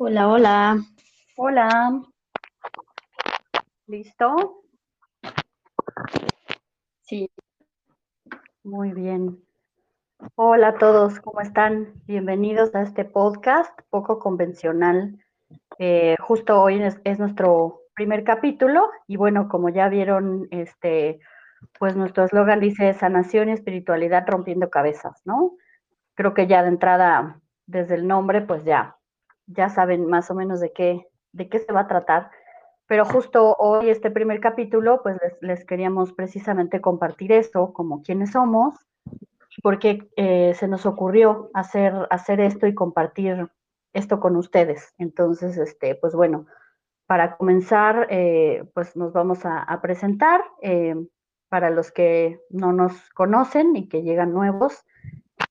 Hola, hola. Hola. ¿Listo? Sí. Muy bien. Hola a todos, ¿cómo están? Bienvenidos a este podcast poco convencional. Eh, justo hoy es, es, nuestro primer capítulo y bueno, como ya vieron, este, pues nuestro eslogan dice sanación y espiritualidad rompiendo cabezas, ¿no? Creo que ya de entrada, desde el nombre, pues ya ya saben más o menos de qué, de qué se va a tratar. Pero justo hoy, este primer capítulo, pues les, queríamos precisamente compartir esto, como quiénes somos, porque eh, se nos ocurrió hacer, hacer esto y compartir esto con ustedes. Entonces, este, pues bueno, para comenzar, eh, pues nos vamos a, a presentar. Eh, para los que no nos conocen y que llegan nuevos,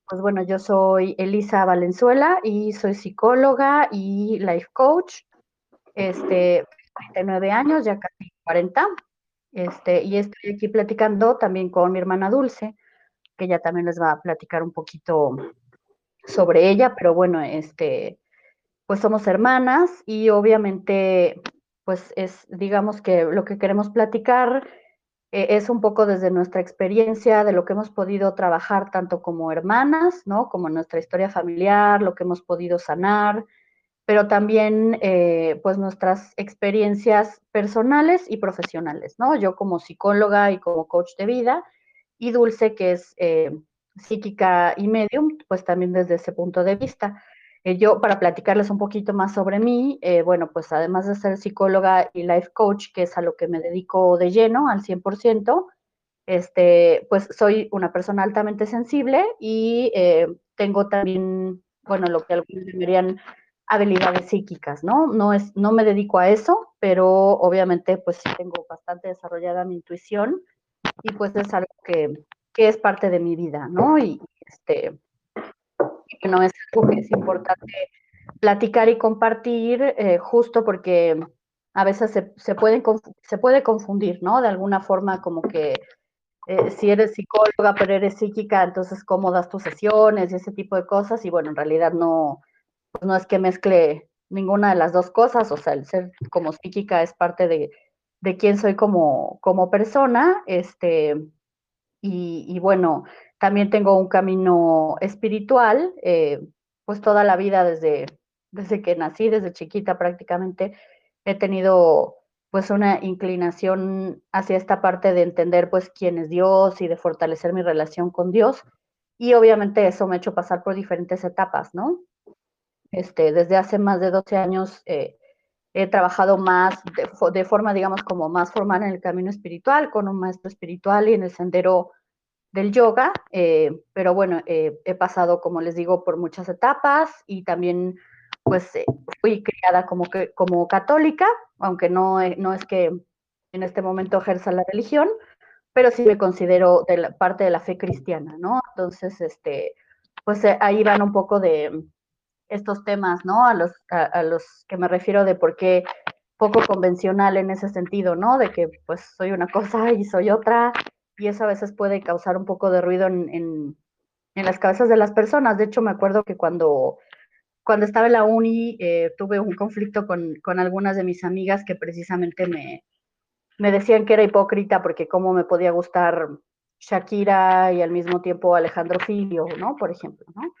pues bueno, yo soy Elisa Valenzuela y soy psicóloga y life coach. Este, 39 años, ya casi 40. Este, y estoy aquí platicando también con mi hermana Dulce, que ella también les va a platicar un poquito sobre ella, pero bueno, este, pues somos hermanas y obviamente, pues es, digamos que lo que queremos platicar eh, es un poco desde nuestra experiencia, de lo que hemos podido trabajar tanto como hermanas, ¿no? Como nuestra historia familiar, lo que hemos podido sanar, pero también eh, pues nuestras experiencias personales y profesionales, ¿no? Yo como psicóloga y como coach de vida, y Dulce, que es eh, psíquica y medium, pues también desde ese punto de vista. Eh, yo, para platicarles un poquito más sobre mí, eh, bueno, pues además de ser psicóloga y life coach, que es a lo que me dedico de lleno, al 100%, este, pues soy una persona altamente sensible y eh, tengo también, bueno, lo que algunos llamarían habilidades psíquicas, ¿no? No, es, no me dedico a eso, pero obviamente pues sí tengo bastante desarrollada mi intuición y pues es algo que, que es parte de mi vida, ¿no? Y este, no es importante platicar y compartir, eh, justo porque a veces se, se, pueden, se puede confundir, ¿no? De alguna forma como que eh, si eres psicóloga pero eres psíquica, entonces cómo das tus sesiones y ese tipo de cosas, y bueno, en realidad no, pues no es que mezcle ninguna de las dos cosas, o sea, el ser como psíquica es parte de, de quién soy como, como persona, este, y bueno, también tengo un camino espiritual, eh, pues toda la vida desde, desde que nací, desde chiquita prácticamente, he tenido pues una inclinación hacia esta parte de entender pues quién es Dios y de fortalecer mi relación con Dios. Y obviamente eso me ha hecho pasar por diferentes etapas, ¿no? Este, desde hace más de 12 años eh, he trabajado más de, de, forma, digamos, como más formal en el camino espiritual, con un maestro espiritual y en el sendero del yoga, eh, pero bueno, eh, he pasado, como les digo, por muchas etapas y también pues eh, fui criada como, que, como católica, aunque no, no es que en este momento ejerza la religión, pero sí me considero de parte de la fe cristiana, ¿no? Entonces, este, pues ahí van un poco de estos temas, ¿no? A los, a los que me refiero de por qué poco convencional en ese sentido, ¿no? De que pues soy una cosa y soy otra, y eso a veces puede causar un poco de ruido en, en, las cabezas de las personas. De hecho, me acuerdo que cuando, cuando estaba en la uni eh, tuve un conflicto con, con, algunas de mis amigas que precisamente me, me decían que era hipócrita porque cómo me podía gustar Shakira y al mismo tiempo Alejandro Filio, ¿no? Por ejemplo, ¿no?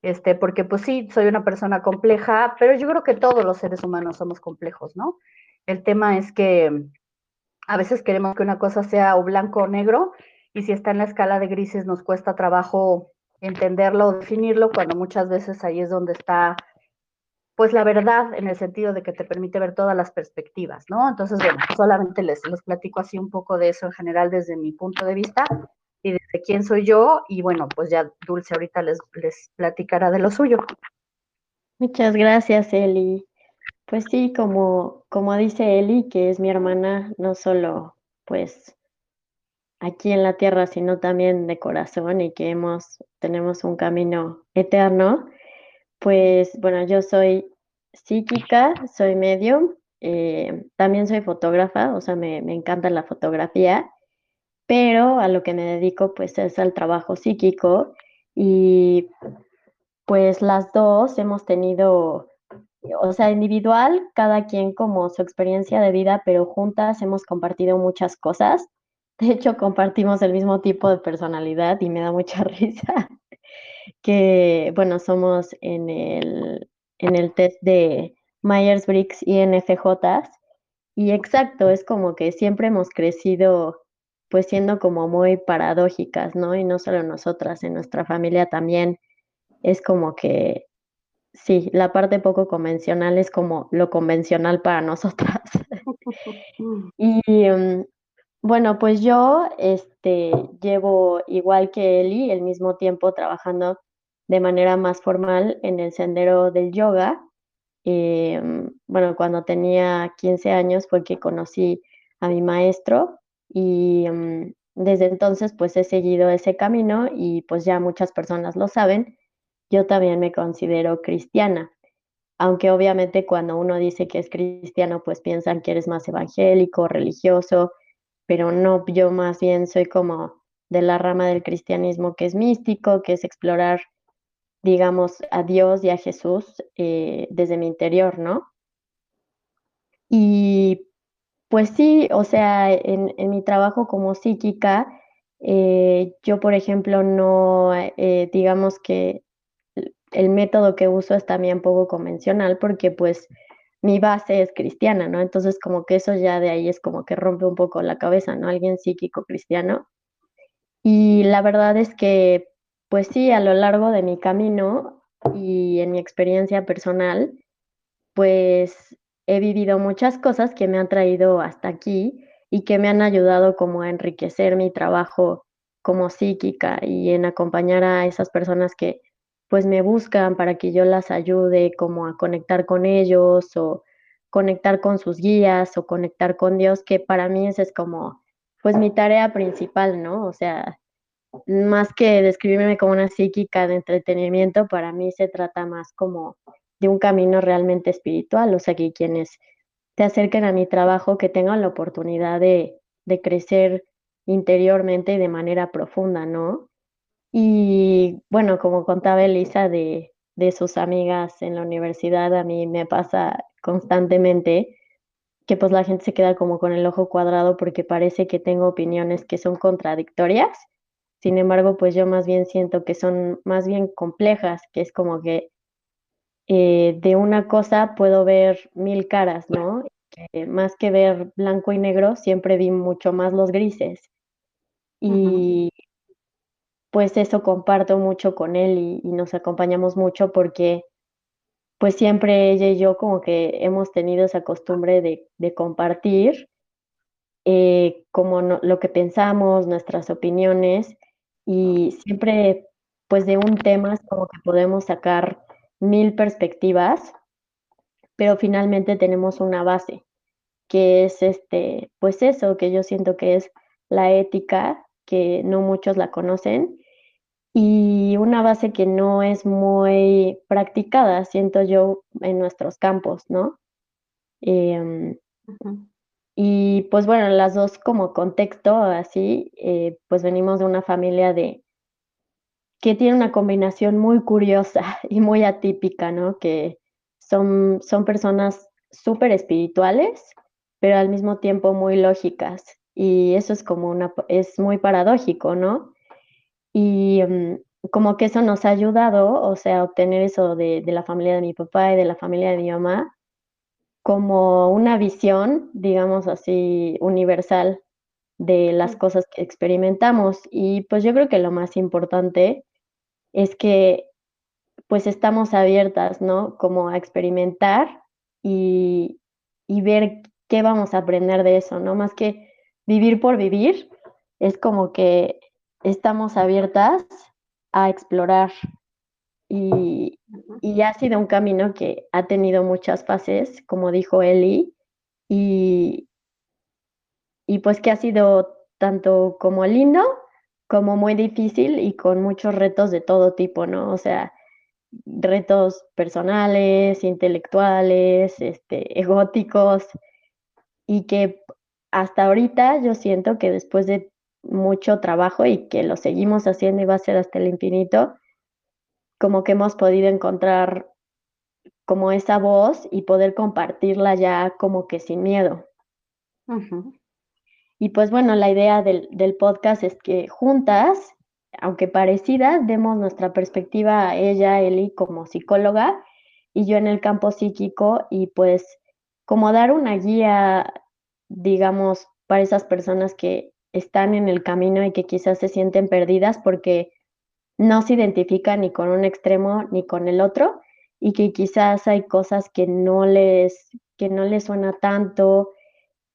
Este, porque pues sí, soy una persona compleja, pero yo creo que todos los seres humanos somos complejos, ¿no? El tema es que a veces queremos que una cosa sea o blanco o negro, y si está en la escala de grises nos cuesta trabajo entenderlo o definirlo, cuando muchas veces ahí es donde está pues la verdad en el sentido de que te permite ver todas las perspectivas, ¿no? Entonces, bueno, solamente les, les platico así un poco de eso en general desde mi punto de vista y desde quién soy yo, y bueno, pues ya Dulce ahorita les, les platicará de lo suyo. Muchas gracias, Eli. Pues sí, como, como dice Eli, que es mi hermana, no solo pues aquí en la tierra, sino también de corazón y que hemos, tenemos un camino eterno, pues bueno, yo soy psíquica, soy medium, eh, también soy fotógrafa, o sea, me, me encanta la fotografía, pero a lo que me dedico pues es al trabajo psíquico y pues las dos hemos tenido o sea, individual, cada quien como su experiencia de vida, pero juntas hemos compartido muchas cosas. De hecho, compartimos el mismo tipo de personalidad y me da mucha risa que, bueno, somos en el, en el test de Myers-Briggs y NFJs. Y exacto, es como que siempre hemos crecido pues siendo como muy paradójicas, ¿no? Y no solo nosotras, en nuestra familia también es como que, sí, la parte poco convencional es como lo convencional para nosotras. y um, bueno, pues yo este, llevo igual que Eli el mismo tiempo trabajando de manera más formal en el sendero del yoga. Eh, bueno, cuando tenía 15 años fue que conocí a mi maestro y um, desde entonces pues he seguido ese camino y pues ya muchas personas lo saben, yo también me considero cristiana, aunque obviamente cuando uno dice que es cristiano pues piensan que eres más evangélico, religioso, pero no, yo más bien soy como de la rama del cristianismo que es místico, que es explorar, digamos, a Dios y a Jesús eh, desde mi interior, ¿no? Y pues sí, o sea, en, mi trabajo como psíquica, eh, yo, por ejemplo, no, eh, digamos que el método que uso es también poco convencional porque pues mi base es cristiana, ¿no? Entonces como que eso ya de ahí es como que rompe un poco la cabeza, ¿no? Alguien psíquico cristiano. Y la verdad es que, pues sí, a lo largo de mi camino y en mi experiencia personal, pues he vivido muchas cosas que me han traído hasta aquí y que me han ayudado como a enriquecer mi trabajo como psíquica y en acompañar a esas personas que pues me buscan para que yo las ayude como a conectar con ellos o conectar con sus guías o conectar con Dios, que para mí esa es como pues mi tarea principal, ¿no? O sea, más que describirme como una psíquica de entretenimiento, para mí se trata más como de un camino realmente espiritual, o sea, que quienes te acerquen a mi trabajo, que tengan la oportunidad de, de crecer interiormente y de manera profunda, ¿no? Y bueno, como contaba Elisa de, de sus amigas en la universidad, a mí me pasa constantemente que pues la gente se queda como con el ojo cuadrado porque parece que tengo opiniones que son contradictorias. Sin embargo, pues yo más bien siento que son más bien complejas, que es como que eh, de una cosa puedo ver mil caras, ¿no? Más que ver blanco y negro, siempre vi mucho más los grises. Y pues eso comparto mucho con él y, nos acompañamos mucho porque pues siempre ella y yo como que hemos tenido esa costumbre de, compartir eh, como lo que pensamos, nuestras opiniones y siempre pues de un tema como que podemos sacar mil perspectivas, pero finalmente tenemos una base, que es este, pues eso, que yo siento que es la ética, que no muchos la conocen, y una base que no es muy practicada, siento yo, en nuestros campos, ¿no? Eh, uh-huh. Y pues bueno, las dos como contexto, así, eh, pues venimos de una familia de que tiene una combinación muy curiosa y muy atípica, ¿no? Que son, son personas súper espirituales, pero al mismo tiempo muy lógicas. Y eso es como una, es muy paradójico, ¿no? Y um, como que eso nos ha ayudado, o sea, obtener eso de, de la familia de mi papá y de la familia de mi mamá, como una visión, digamos así, universal de las cosas que experimentamos. Y pues yo creo que lo más importante es que pues estamos abiertas, ¿no? Como a experimentar y, y, ver qué vamos a aprender de eso, ¿no? Más que vivir por vivir, es como que estamos abiertas a explorar y, y ha sido un camino que ha tenido muchas fases, como dijo Eli, y, y pues que ha sido tanto como lindo como muy difícil y con muchos retos de todo tipo, ¿no? O sea, retos personales, intelectuales, este, egóticos, y que hasta ahorita yo siento que después de mucho trabajo y que lo seguimos haciendo y va a ser hasta el infinito, como que hemos podido encontrar como esa voz y poder compartirla ya como que sin miedo. Y pues bueno, la idea del, del, podcast es que juntas, aunque parecidas, demos nuestra perspectiva a ella, Eli, como psicóloga y yo en el campo psíquico y pues como dar una guía, digamos, para esas personas que están en el camino y que quizás se sienten perdidas porque no se identifican ni con un extremo ni con el otro y que quizás hay cosas que no les, que no les suena tanto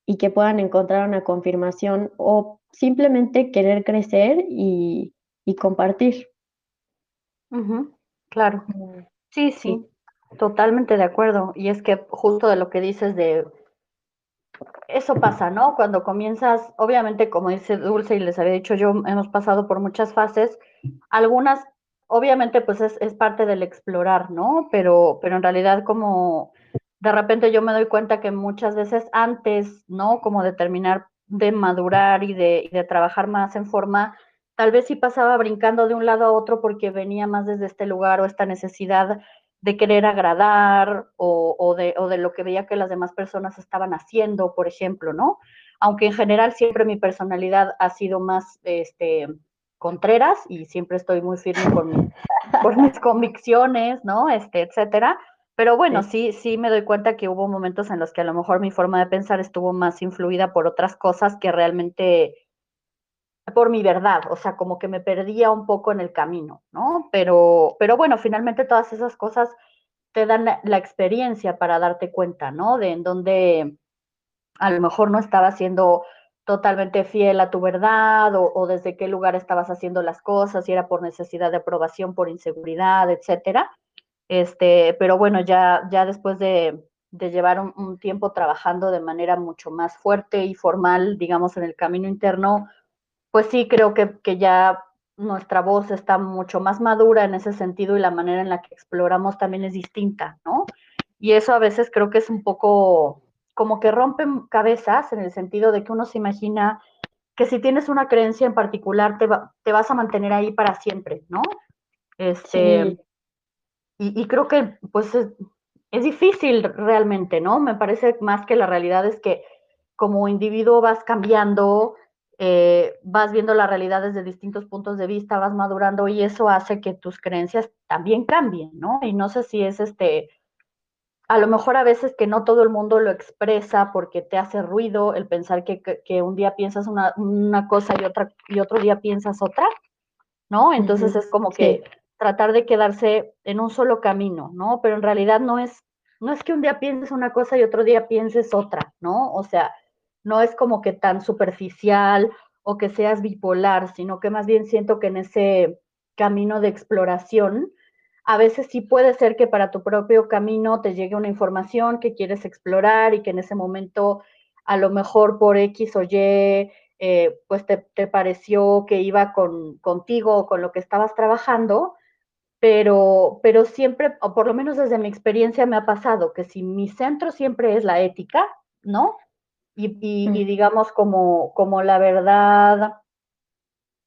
y que puedan encontrar una confirmación o simplemente querer crecer y, y compartir. Claro. Sí, sí, totalmente de acuerdo. Y es que justo de lo que dices de eso pasa, ¿no? Cuando comienzas, obviamente, como dice Dulce y les había dicho yo, hemos pasado por muchas fases, algunas, obviamente, pues es, es, parte del explorar, ¿no? Pero, pero en realidad como de repente yo me doy cuenta que muchas veces antes, ¿no? Como de terminar de madurar y de, y de trabajar más en forma, tal vez sí pasaba brincando de un lado a otro porque venía más desde este lugar o esta necesidad de querer agradar o, o, de, o, de, lo que veía que las demás personas estaban haciendo, por ejemplo, ¿no? Aunque en general siempre mi personalidad ha sido más este, contreras y siempre estoy muy firme con, con mis convicciones, ¿no? Este, etcétera. Pero bueno, sí. sí, sí me doy cuenta que hubo momentos en los que a lo mejor mi forma de pensar estuvo más influida por otras cosas que realmente por mi verdad, o sea, como que me perdía un poco en el camino, ¿no? Pero, pero bueno, finalmente todas esas cosas te dan la, experiencia para darte cuenta, ¿no? De en dónde a lo mejor no estabas siendo totalmente fiel a tu verdad o, desde qué lugar estabas haciendo las cosas, si era por necesidad de aprobación, por inseguridad, etcétera. Este, pero bueno, ya, ya después de, de llevar un tiempo trabajando de manera mucho más fuerte y formal, digamos, en el camino interno, pues sí creo que, que, ya nuestra voz está mucho más madura en ese sentido y la manera en la que exploramos también es distinta, ¿no? Y eso a veces creo que es un poco como que rompen cabezas en el sentido de que uno se imagina que si tienes una creencia en particular te, va, te vas a mantener ahí para siempre, ¿no? Este, sí. y, y, creo que pues es, es difícil realmente, ¿no? Me parece más que la realidad es que como individuo vas cambiando, eh, vas viendo la realidad desde distintos puntos de vista, vas madurando y eso hace que tus creencias también cambien, ¿no? Y no sé si es este, a lo mejor a veces que no todo el mundo lo expresa porque te hace ruido el pensar que, que, que un día piensas una, una, cosa y, otra, y otro día piensas otra, ¿no? Entonces uh -huh. es como que sí. tratar de quedarse en un solo camino, ¿no? Pero en realidad no es, no es que un día pienses una cosa y otro día pienses otra, ¿no? O sea, no es como que tan superficial o que seas bipolar, sino que más bien siento que en ese camino de exploración, a veces sí puede ser que para tu propio camino te llegue una información que quieres explorar y que en ese momento a lo mejor por X o Y, eh, pues te, te, pareció que iba con, contigo o con lo que estabas trabajando, pero, pero siempre, o por lo menos desde mi experiencia me ha pasado que si mi centro siempre es la ética, ¿no? Y, y, mm. y, digamos como, como la verdad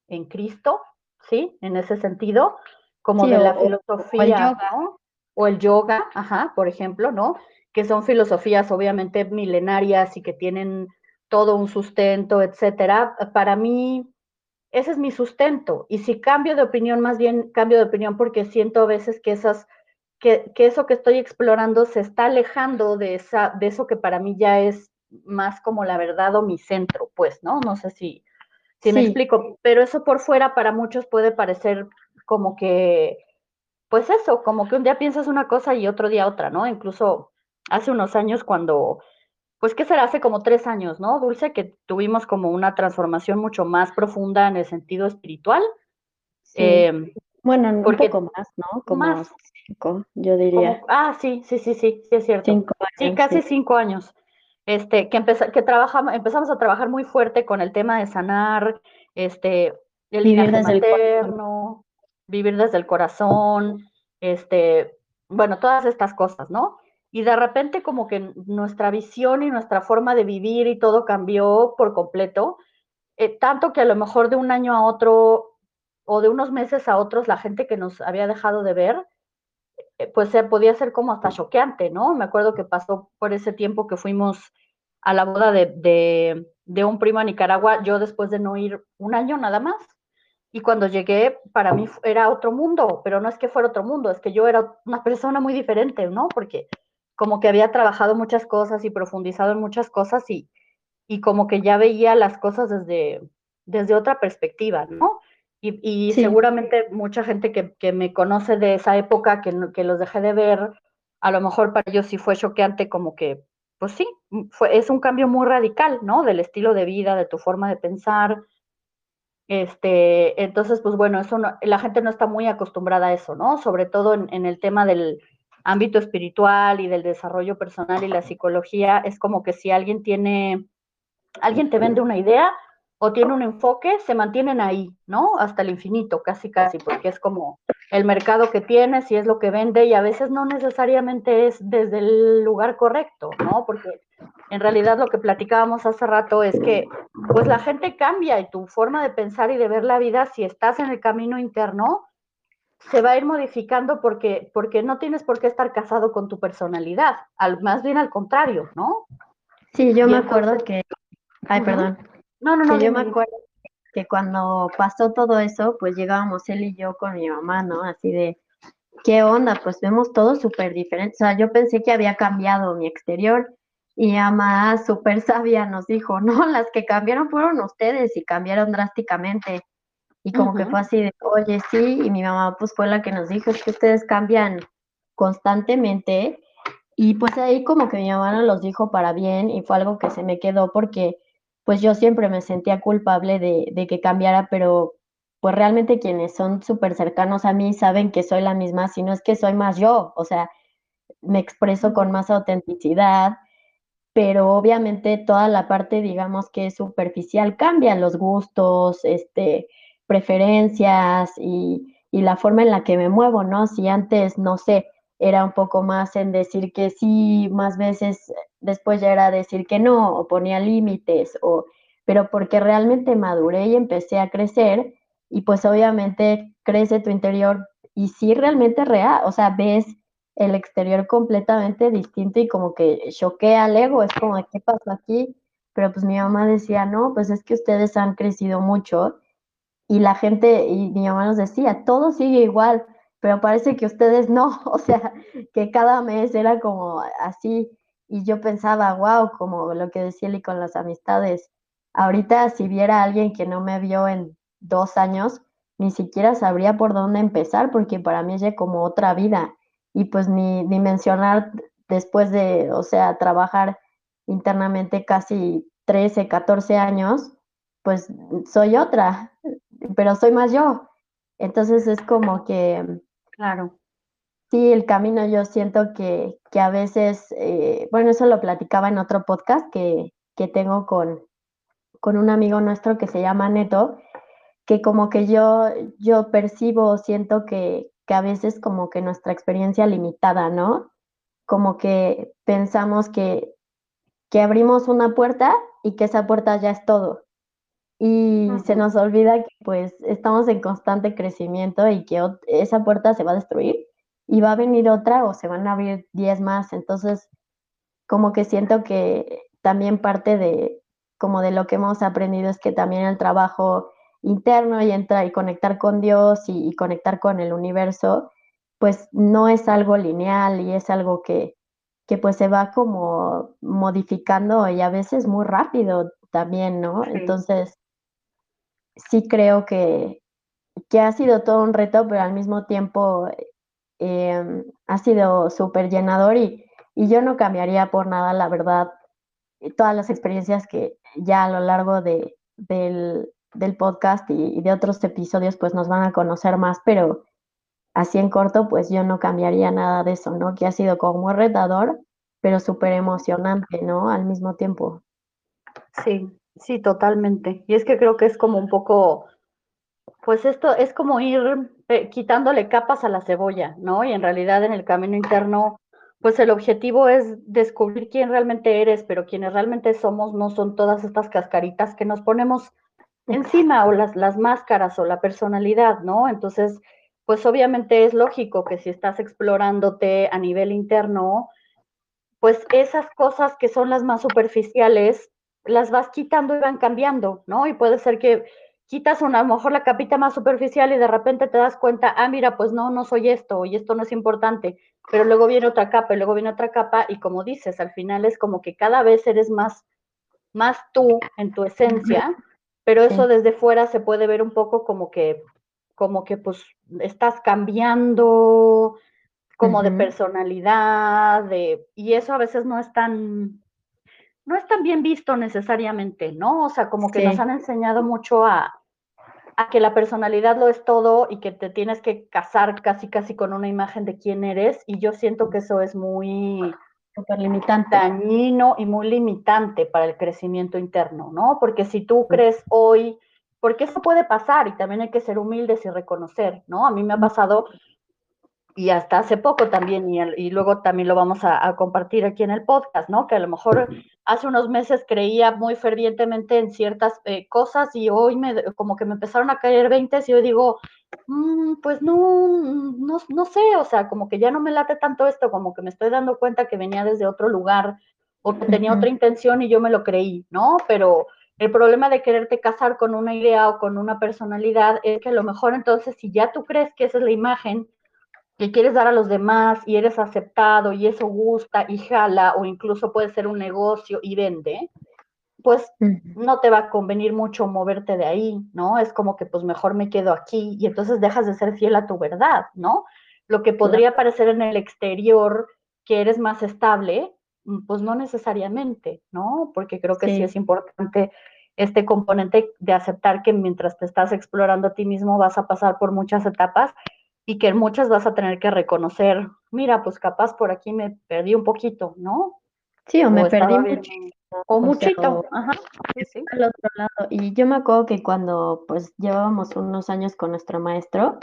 en Cristo, ¿sí? En ese sentido, como sí, de la o, filosofía, o el yoga, ¿no? O el yoga, ajá, por ejemplo, ¿no? Que son filosofías obviamente milenarias y que tienen todo un sustento, etcétera. Para mí, ese es mi sustento. Y si cambio de opinión, más bien cambio de opinión porque siento a veces que esas que, que, eso que estoy explorando se está alejando de, esa, de eso que para mí ya es más como la verdad o mi centro, pues, ¿no? No sé si, si sí. me explico, pero eso por fuera para muchos puede parecer como que, pues eso, como que un día piensas una cosa y otro día otra, ¿no? Incluso hace unos años cuando, pues, ¿qué será? Hace como tres años, ¿no? Dulce, que tuvimos como una transformación mucho más profunda en el sentido espiritual. Sí. Eh, bueno, un porque, poco más, ¿no? Como más, cinco, yo diría. Como, ah, sí, sí, sí, sí, sí, es cierto. Cinco años, sí, casi sí. cinco años este, que, empezó, que trabajamos, empezamos a trabajar muy fuerte con el tema de sanar, este, el vivir desde materno, el vivir desde el corazón, este, bueno, todas estas cosas, ¿no? Y de repente como que nuestra visión y nuestra forma de vivir y todo cambió por completo, eh, tanto que a lo mejor de un año a otro o de unos meses a otros la gente que nos había dejado de ver, pues se podía ser como hasta choqueante, ¿no? Me acuerdo que pasó por ese tiempo que fuimos a la boda de, de, de un primo a Nicaragua, yo después de no ir un año nada más, y cuando llegué, para mí era otro mundo, pero no es que fuera otro mundo, es que yo era una persona muy diferente, ¿no? Porque como que había trabajado muchas cosas y profundizado en muchas cosas y, y como que ya veía las cosas desde, desde otra perspectiva, ¿no? Y, y sí. seguramente mucha gente que, que, me conoce de esa época, que, que, los dejé de ver, a lo mejor para ellos sí fue choqueante, como que, pues sí, fue, es un cambio muy radical, ¿no? Del estilo de vida, de tu forma de pensar. Este, entonces, pues bueno, eso no, la gente no está muy acostumbrada a eso, ¿no? Sobre todo en, en el tema del, ámbito espiritual y del desarrollo personal y la psicología, es como que si alguien tiene, alguien te vende una idea o tiene un enfoque, se mantienen ahí, ¿no? Hasta el infinito, casi, casi, porque es como el mercado que tienes y es lo que vende y a veces no necesariamente es desde el lugar correcto, ¿no? Porque en realidad lo que platicábamos hace rato es que pues la gente cambia y tu forma de pensar y de ver la vida, si estás en el camino interno, se va a ir modificando porque, porque no tienes por qué estar casado con tu personalidad, al, más bien al contrario, ¿no? Sí, yo y me entonces, acuerdo que, ay, uh -huh. perdón. No, no, no. Que yo me acuerdo que cuando pasó todo eso, pues llegábamos él y yo con mi mamá, ¿no? Así de, ¿qué onda? Pues vemos todo súper diferente. O sea, yo pensé que había cambiado mi exterior y mamá súper sabia nos dijo, no, las que cambiaron fueron ustedes y cambiaron drásticamente. Y como uh -huh. que fue así de, oye, sí, y mi mamá pues fue la que nos dijo, es que ustedes cambian constantemente. Y pues ahí como que mi mamá nos los dijo para bien y fue algo que se me quedó porque pues yo siempre me sentía culpable de, de que cambiara, pero pues realmente quienes son súper cercanos a mí saben que soy la misma, si no es que soy más yo, o sea, me expreso con más autenticidad, pero obviamente toda la parte, digamos que es superficial, cambia los gustos, este, preferencias y, y, la forma en la que me muevo, ¿no? Si antes, no sé, era un poco más en decir que sí, más veces después ya era decir que no, o ponía límites, o, pero porque realmente maduré y empecé a crecer, y pues obviamente crece tu interior y sí realmente real, o sea, ves el exterior completamente distinto y como que choquea al ego, es como, ¿qué pasó aquí? Pero pues mi mamá decía, no, pues es que ustedes han crecido mucho y la gente, y mi mamá nos decía, todo sigue igual, pero parece que ustedes no, o sea, que cada mes era como así, y yo pensaba, wow, como lo que decía Eli con las amistades, ahorita si viera a alguien que no me vio en dos años, ni siquiera sabría por dónde empezar, porque para mí es como otra vida, y pues ni, ni mencionar después de, o sea, trabajar internamente casi 13, 14 años, pues soy otra, pero soy más yo. Entonces es como que, claro, sí, el camino yo siento que, que a veces, eh, bueno, eso lo platicaba en otro podcast que, que tengo con, con un amigo nuestro que se llama Neto, que como que yo, yo percibo, siento que, que a veces como que nuestra experiencia limitada, ¿no? Como que pensamos que, que abrimos una puerta y que esa puerta ya es todo. Y se nos olvida que pues estamos en constante crecimiento y que esa puerta se va a destruir y va a venir otra o se van a abrir 10 más. Entonces, como que siento que también parte de como de lo que hemos aprendido es que también el trabajo interno y entrar y conectar con Dios y, y conectar con el universo, pues no es algo lineal y es algo que, que pues se va como modificando y a veces muy rápido también, ¿no? Sí. Entonces, sí creo que, que ha sido todo un reto, pero al mismo tiempo eh, ha sido súper llenador y, y, yo no cambiaría por nada, la verdad, todas las experiencias que ya a lo largo de, del, del, podcast y, de otros episodios pues nos van a conocer más, pero así en corto pues yo no cambiaría nada de eso, ¿no? Que ha sido como retador, pero súper emocionante, ¿no? Al mismo tiempo. Sí, Sí, totalmente. Y es que creo que es como un poco, pues esto es como ir eh, quitándole capas a la cebolla, ¿no? Y en realidad en el camino interno, pues el objetivo es descubrir quién realmente eres, pero quienes realmente somos no son todas estas cascaritas que nos ponemos encima o las, las máscaras o la personalidad, ¿no? Entonces, pues obviamente es lógico que si estás explorándote a nivel interno, pues esas cosas que son las más superficiales, las vas quitando y van cambiando, ¿no? Y puede ser que quitas una, a lo mejor la capita más superficial y de repente te das cuenta, ah, mira, pues no, no soy esto y esto no es importante, pero luego viene otra capa y luego viene otra capa y como dices, al final es como que cada vez eres más, más tú en tu esencia, pero eso sí. desde fuera se puede ver un poco como que, como que pues estás cambiando, como uh -huh. de personalidad, de, y eso a veces no es tan, no es tan bien visto necesariamente, ¿no? O sea, como que sí. nos han enseñado mucho a, a, que la personalidad lo es todo y que te tienes que casar casi casi con una imagen de quién eres y yo siento que eso es muy Super limitante. dañino y muy limitante para el crecimiento interno, ¿no? Porque si tú crees hoy, porque eso puede pasar y también hay que ser humildes y reconocer, ¿no? A mí me ha pasado y hasta hace poco también, y, y luego también lo vamos a, a, compartir aquí en el podcast, ¿no? Que a lo mejor hace unos meses creía muy fervientemente en ciertas eh, cosas y hoy me, como que me empezaron a caer 20 y yo digo, mmm, pues no, no, no sé, o sea, como que ya no me late tanto esto, como que me estoy dando cuenta que venía desde otro lugar o que tenía otra intención y yo me lo creí, ¿no? Pero el problema de quererte casar con una idea o con una personalidad es que a lo mejor entonces si ya tú crees que esa es la imagen, que quieres dar a los demás y eres aceptado y eso gusta y jala o incluso puede ser un negocio y vende, pues no te va a convenir mucho moverte de ahí, ¿no? Es como que pues mejor me quedo aquí y entonces dejas de ser fiel a tu verdad, ¿no? Lo que podría claro. parecer en el exterior que eres más estable, pues no necesariamente, ¿no? Porque creo que sí, sí es importante este componente de aceptar que mientras te estás explorando a ti mismo vas a pasar por muchas etapas y que muchas vas a tener que reconocer, mira, pues capaz por aquí me perdí un poquito, ¿no? Sí, o, o me perdí mucho. O, muchito, o, ajá. Sí, sí. Al otro lado. Y yo me acuerdo que cuando pues llevábamos unos años con nuestro maestro,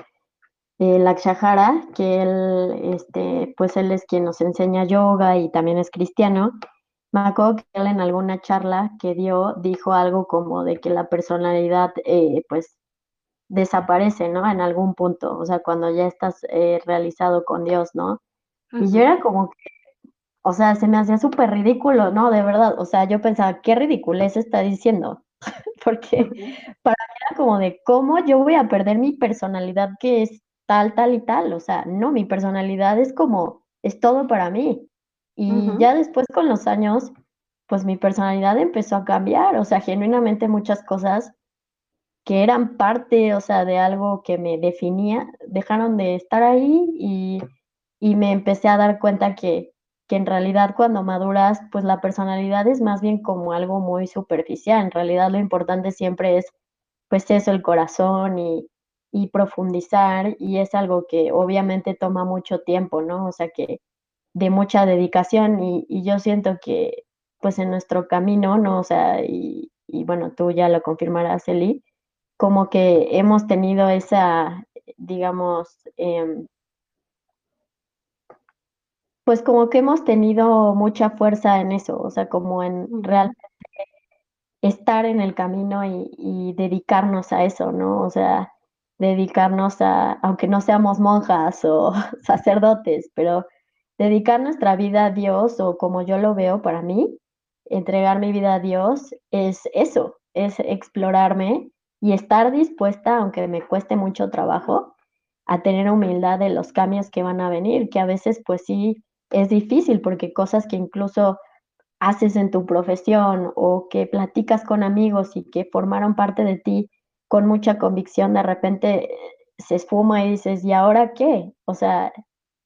eh, Lakshahara, que él, este, pues él es quien nos enseña yoga y también es cristiano, me acuerdo que él en alguna charla que dio dijo algo como de que la personalidad, eh, pues desaparece, ¿no? En algún punto, o sea, cuando ya estás eh, realizado con Dios, ¿no? Uh -huh. Y yo era como que, o sea, se me hacía súper ridículo, ¿no? De verdad, o sea, yo pensaba, qué ridiculez está diciendo, porque para mí era como de, ¿cómo yo voy a perder mi personalidad que es tal, tal y tal? O sea, no, mi personalidad es como, es todo para mí. Y uh -huh. ya después con los años, pues mi personalidad empezó a cambiar, o sea, genuinamente muchas cosas que eran parte, o sea, de algo que me definía, dejaron de estar ahí y, y me empecé a dar cuenta que, que, en realidad cuando maduras, pues la personalidad es más bien como algo muy superficial. En realidad lo importante siempre es, pues eso, el corazón y, y profundizar y es algo que obviamente toma mucho tiempo, ¿no? O sea, que de mucha dedicación y, y yo siento que, pues en nuestro camino, ¿no? O sea, y, y bueno, tú ya lo confirmarás, Eli, como que hemos tenido esa, digamos, eh, pues como que hemos tenido mucha fuerza en eso, o sea, como en realmente estar en el camino y, y, dedicarnos a eso, ¿no? O sea, dedicarnos a, aunque no seamos monjas o sacerdotes, pero dedicar nuestra vida a Dios o como yo lo veo para mí, entregar mi vida a Dios es eso, es explorarme y estar dispuesta, aunque me cueste mucho trabajo, a tener humildad de los cambios que van a venir, que a veces pues sí es difícil porque cosas que incluso haces en tu profesión o que platicas con amigos y que formaron parte de ti con mucha convicción, de repente se esfuma y dices, ¿y ahora qué? O sea,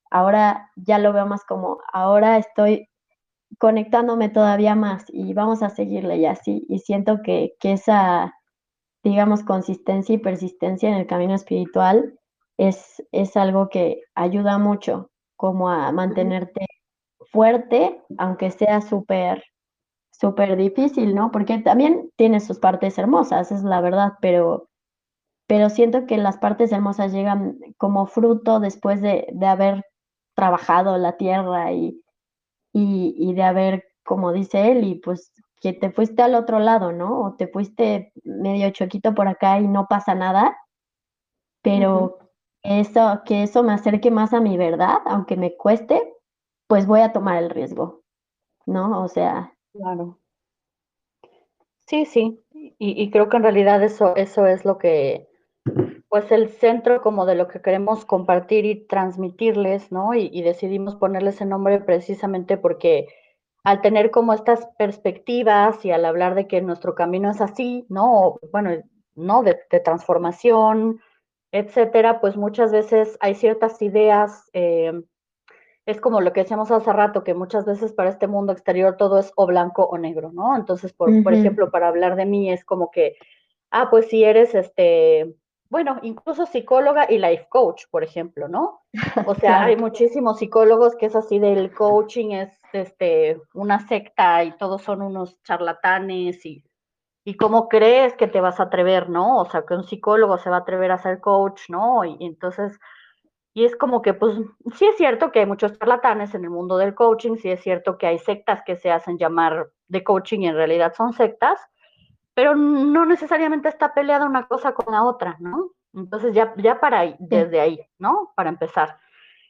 ahora ya lo veo más como, ahora estoy conectándome todavía más y vamos a seguirle y así. Y siento que, que esa digamos, consistencia y persistencia en el camino espiritual es, es algo que ayuda mucho como a mantenerte fuerte, aunque sea súper, súper difícil, ¿no? Porque también tiene sus partes hermosas, es la verdad, pero, pero siento que las partes hermosas llegan como fruto después de, de haber trabajado la tierra y, y, y de haber, como dice él, y pues que te fuiste al otro lado, ¿no? O te fuiste medio choquito por acá y no pasa nada, pero uh -huh. eso, que eso me acerque más a mi verdad, aunque me cueste, pues voy a tomar el riesgo, ¿no? O sea. Claro. Sí, sí. Y, y creo que en realidad eso, eso es lo que, pues el centro como de lo que queremos compartir y transmitirles, ¿no? Y, y, decidimos ponerles ese nombre precisamente porque al tener como estas perspectivas y al hablar de que nuestro camino es así, ¿no? Bueno, ¿no? De, de transformación, etcétera, pues muchas veces hay ciertas ideas, eh, es como lo que decíamos hace rato, que muchas veces para este mundo exterior todo es o blanco o negro, ¿no? Entonces, por, uh -huh. por ejemplo, para hablar de mí es como que, ah, pues si eres este, bueno, incluso psicóloga y life coach, por ejemplo, ¿no? O sea, hay muchísimos psicólogos que es así del coaching, es este, una secta y todos son unos charlatanes y, y cómo crees que te vas a atrever, ¿no? O sea, que un psicólogo se va a atrever a ser coach, ¿no? Y, y entonces, y es como que, pues, sí es cierto que hay muchos charlatanes en el mundo del coaching, sí es cierto que hay sectas que se hacen llamar de coaching y en realidad son sectas, pero no necesariamente está peleada una cosa con la otra, ¿no? Entonces ya, ya para ahí, desde ahí, ¿no? Para empezar.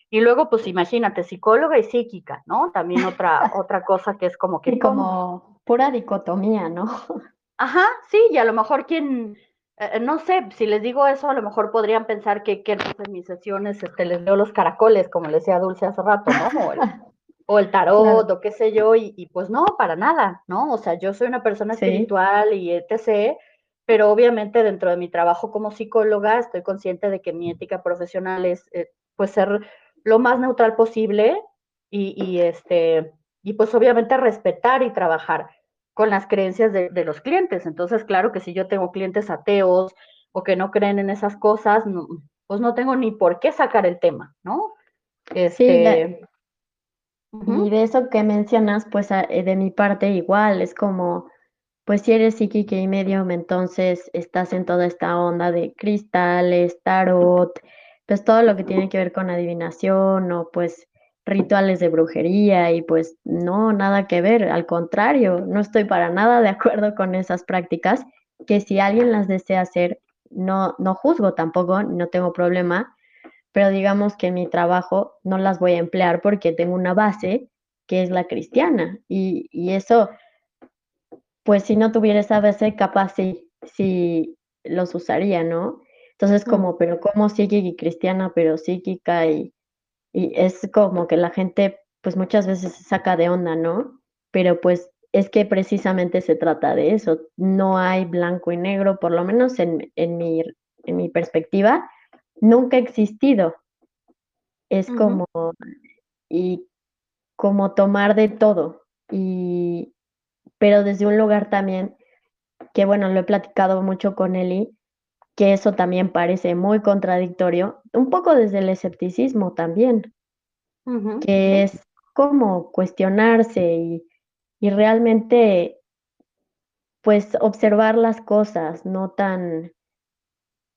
Y luego, pues imagínate, psicóloga y psíquica, ¿no? También otra, otra cosa que es como que... Y como pura dicotomía, ¿no? Ajá, sí, y a lo mejor quien, eh, no sé, si les digo eso, a lo mejor podrían pensar que, que en mis sesiones este, les veo los caracoles, como le decía Dulce hace rato, ¿no? O el, o el tarot, claro. o qué sé yo, y, y, pues no, para nada, ¿no? O sea, yo soy una persona sí. espiritual y etc., pero obviamente dentro de mi trabajo como psicóloga estoy consciente de que mi ética profesional es, eh, pues, ser lo más neutral posible y, y, este, y pues obviamente respetar y trabajar con las creencias de, de, los clientes. Entonces, claro que si yo tengo clientes ateos o que no creen en esas cosas, no, pues no tengo ni por qué sacar el tema, ¿no? Este, sí, uh -huh. y de eso que mencionas, pues eh, de mi parte igual, es como, pues si eres psíquica y medium, entonces estás en toda esta onda de cristales, tarot, pues todo lo que tiene que ver con adivinación o pues rituales de brujería y pues no, nada que ver, al contrario, no estoy para nada de acuerdo con esas prácticas, que si alguien las desea hacer, no, no juzgo tampoco, no tengo problema, pero digamos que en mi trabajo no las voy a emplear porque tengo una base que es la cristiana y, y eso, pues si no tuviera esa base, capaz sí, sí los usaría, ¿no? Entonces como, pero como psíquica y cristiana, pero psíquica y y es como que la gente pues muchas veces se saca de onda, ¿no? Pero pues es que precisamente se trata de eso, no hay blanco y negro, por lo menos en, en, mi, en mi perspectiva, nunca ha existido. Es uh -huh. como, y como tomar de todo, y, pero desde un lugar también, que bueno, lo he platicado mucho con Eli, que eso también parece muy contradictorio, un poco desde el escepticismo también, uh -huh, que es como cuestionarse y, y, realmente pues observar las cosas, no tan,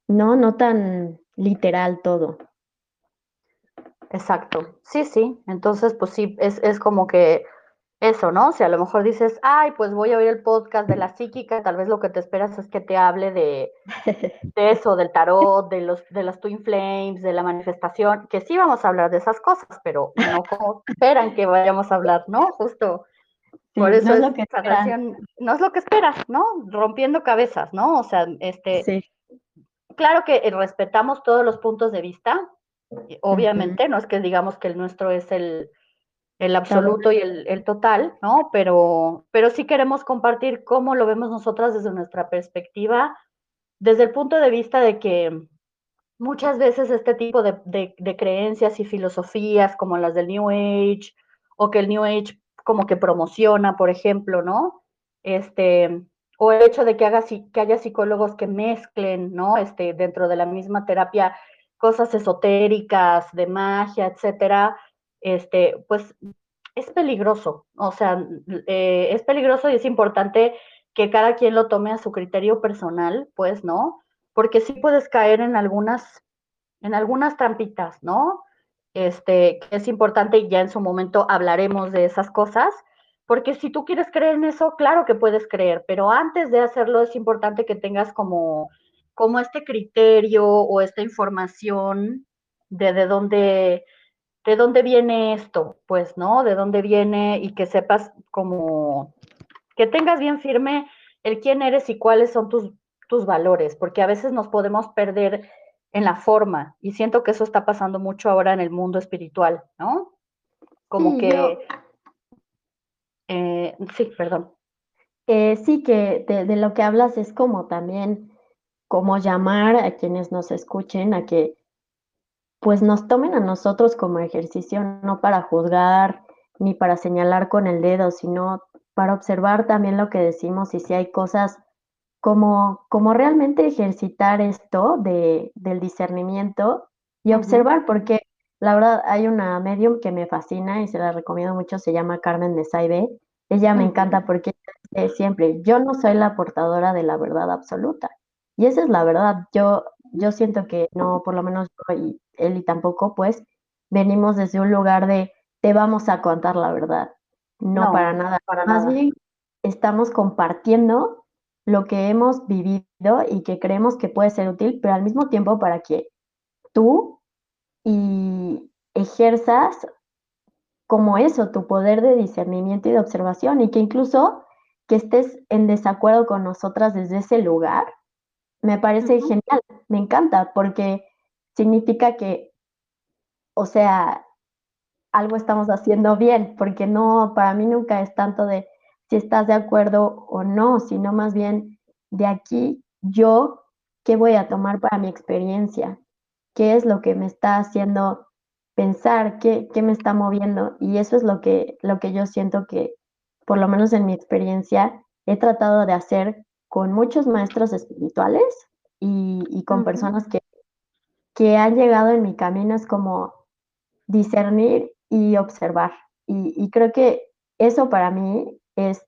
no, no tan literal todo. Exacto, sí, sí, entonces pues sí, es, es como que eso, ¿no? Si a lo mejor dices, ay, pues voy a oír el podcast de la psíquica, tal vez lo que te esperas es que te hable de, de eso, del tarot, de, los, de las Twin Flames, de la manifestación, que sí vamos a hablar de esas cosas, pero no como esperan que vayamos a hablar, ¿no? Justo. Sí, por eso no es, lo que relación, no es lo que esperas, ¿no? Rompiendo cabezas, ¿no? O sea, este, sí. claro que respetamos todos los puntos de vista, obviamente, uh -huh. no es que digamos que el nuestro es el, el absoluto y el, el, total, ¿no? Pero, pero sí queremos compartir cómo lo vemos nosotras desde nuestra perspectiva, desde el punto de vista de que muchas veces este tipo de, de, de, creencias y filosofías como las del New Age, o que el New Age como que promociona, por ejemplo, ¿no? Este, o el hecho de que, haga, que haya psicólogos que mezclen, ¿no? Este, dentro de la misma terapia, cosas esotéricas, de magia, etcétera, este, pues es peligroso, o sea, eh, es peligroso y es importante que cada quien lo tome a su criterio personal, pues, ¿no? Porque sí puedes caer en algunas, en algunas trampitas, ¿no? Este, que es importante y ya en su momento hablaremos de esas cosas, porque si tú quieres creer en eso, claro que puedes creer, pero antes de hacerlo es importante que tengas como, como este criterio o esta información de, de dónde, de dónde viene esto, pues, ¿no? De dónde viene y que sepas como, que tengas bien firme el quién eres y cuáles son tus, tus valores, porque a veces nos podemos perder en la forma y siento que eso está pasando mucho ahora en el mundo espiritual, ¿no? Como Sí, que... yo, Eh, sí, perdón. eh, sí que de, de lo que hablas es como también, como llamar a quienes nos escuchen a que pues nos tomen a nosotros como ejercicio, no para juzgar ni para señalar con el dedo, sino para observar también lo que decimos y si hay cosas como, como realmente ejercitar esto de, del discernimiento y observar, porque la verdad hay una medium que me fascina y se la recomiendo mucho, se llama Carmen de Saibe. Ella me encanta porque dice siempre, yo no soy la portadora de la verdad absoluta. Y esa es la verdad. Yo, yo siento que no, por lo menos yo y él y tampoco, pues, venimos desde un lugar de te vamos a contar la verdad. No para nada. para Más nada. bien estamos compartiendo lo que hemos vivido y que creemos que puede ser útil, pero al mismo tiempo para que tú y ejerzas como eso, tu poder de discernimiento y de observación, y que incluso que estés en desacuerdo con nosotras desde ese lugar, me parece genial, me encanta, porque significa que, o sea, algo estamos haciendo bien, porque no, para mí nunca es tanto de si estás de acuerdo o no, sino más bien de aquí yo, ¿qué voy a tomar para mi experiencia? ¿Qué es lo que me está haciendo pensar? ¿Qué, qué me está moviendo? Y eso es lo que, lo que yo siento que, por lo menos en mi experiencia, he tratado de hacer con muchos maestros espirituales y, y con personas que, que han llegado en mi camino. Es como, discernir y observar. Y, y, creo que eso para mí es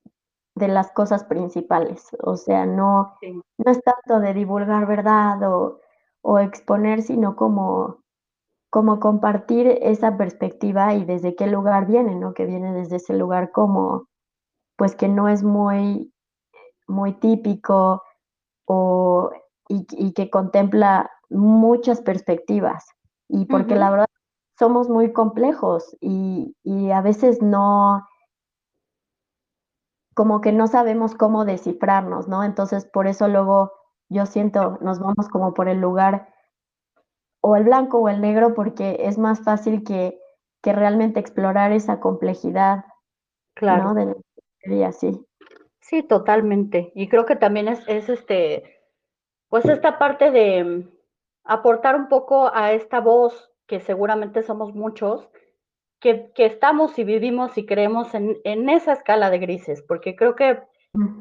de las cosas principales. O sea, no, sí, no es tanto de divulgar verdad o, o exponer, sino como, como compartir esa perspectiva y desde qué lugar viene, ¿no? Que viene desde ese lugar como, pues que no es muy, muy típico o, y, y que contempla muchas perspectivas. Y porque la verdad somos muy complejos y, y a veces no, como que no sabemos cómo descifrarnos, ¿no? Entonces, por eso luego yo siento, nos vamos como por el lugar o el blanco o el negro, porque es más fácil que, que realmente explorar esa complejidad, ¿no? claro. De y así. Sí, totalmente. Y creo que también es, es este, pues esta parte de aportar un poco a esta voz, que seguramente somos muchos, que, que estamos y vivimos y creemos en, en esa escala de grises, porque creo que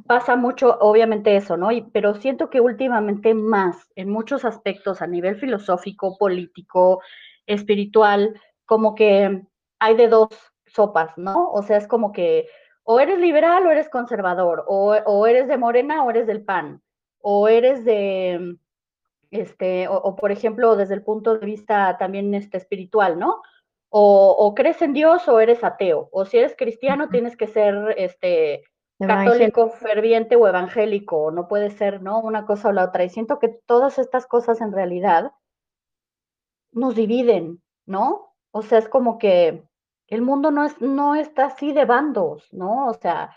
pasa mucho, obviamente eso, ¿no? Y, pero siento que últimamente más, en muchos aspectos, a nivel filosófico, político, espiritual, como que hay de dos sopas, ¿no? O sea, es como que o eres liberal o eres conservador, o, o eres de Morena o eres del PAN, o eres de, este, o, o, por ejemplo, desde el punto de vista también este, espiritual, ¿no? O, o, crees en Dios o eres ateo, o si eres cristiano tienes que ser este, católico ferviente o evangélico, no puede ser, ¿no? Una cosa o la otra. Y siento que todas estas cosas en realidad nos dividen, ¿no? O sea, es como que el mundo no, es, no está así de bandos, ¿no? O sea,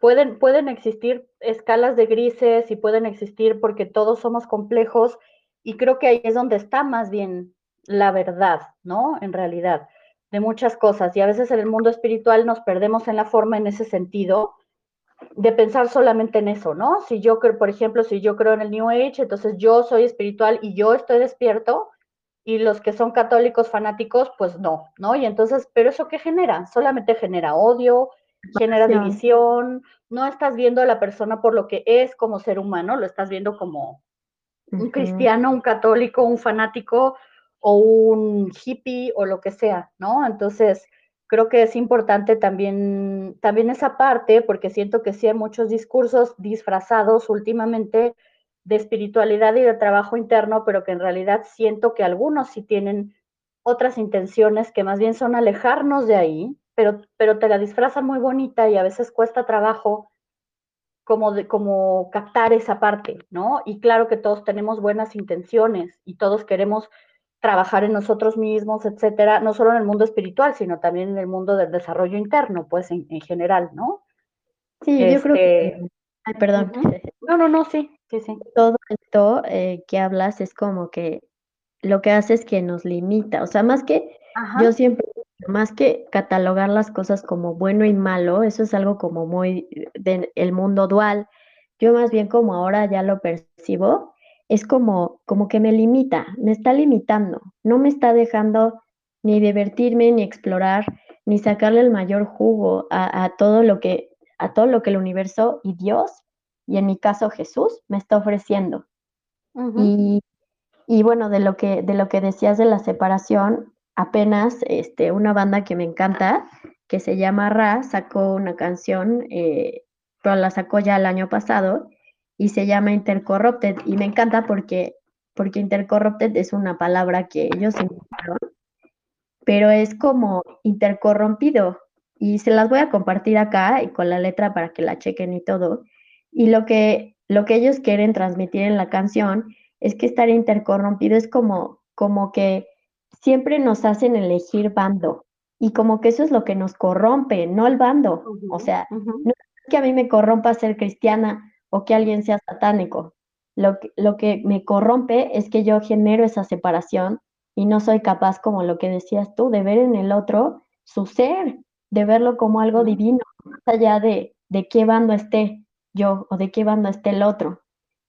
pueden, pueden existir escalas de grises y pueden existir porque todos somos complejos y creo que ahí es donde está más bien la verdad, ¿no? En realidad, de muchas cosas. Y a veces en el mundo espiritual nos perdemos en la forma en ese sentido de pensar solamente en eso, ¿no? Si yo creo, por ejemplo, si yo creo en el New Age, entonces yo soy espiritual y yo estoy despierto, y los que son católicos fanáticos, pues no, ¿no? Y entonces, ¿pero eso qué genera? Solamente genera odio, genera división, no estás viendo a la persona por lo que es como ser humano, lo estás viendo como un cristiano, un católico, un fanático o un hippie o lo que sea, ¿no? Entonces, creo que es importante también, también esa parte, porque siento que sí hay muchos discursos disfrazados últimamente de espiritualidad y de trabajo interno, pero que en realidad siento que algunos sí tienen otras intenciones que más bien son alejarnos de ahí, pero, pero te la disfrazan muy bonita y a veces cuesta trabajo como, de, como captar esa parte, ¿no? Y claro que todos tenemos buenas intenciones y todos queremos trabajar en nosotros mismos, etcétera, no solo en el mundo espiritual, sino también en el mundo del desarrollo interno, pues en, en general, ¿no? Sí, yo creo que... Este, ay, perdón. No, no, no, sí, sí, sí. Todo esto eh, que hablas es como que lo que hace es que nos limita, o sea, más que yo siempre, más que catalogar las cosas como bueno y malo, eso es algo como muy del mundo dual, yo más bien como ahora ya lo percibo, es como, como que me limita, me está limitando, no me está dejando ni divertirme, ni explorar, ni sacarle el mayor jugo a, todo lo que, a todo lo que el universo y Dios, y en mi caso Jesús, me está ofreciendo. y, y, bueno, de lo que, de lo que decías de la separación, apenas este, una banda que me encanta, que se llama Ra, sacó una canción, eh, pero la sacó ya el año pasado, y se llama Intercorrupted y me encanta porque, porque Intercorrupted es una palabra que ellos inventaron, pero es como intercorrompido y se las voy a compartir acá y con la letra para que la chequen y todo. Y lo que, lo que ellos quieren transmitir en la canción es que estar intercorrompido es como, como que siempre nos hacen elegir bando y como que eso es lo que nos corrompe, no el bando. o sea, no es que a mí me corrompa ser cristiana o que alguien sea satánico. Lo que, lo que me corrompe es que yo genero esa separación y no soy capaz, como lo que decías tú, de ver en el otro su ser, de verlo como algo divino, más allá de, de qué bando esté yo o de qué bando esté el otro.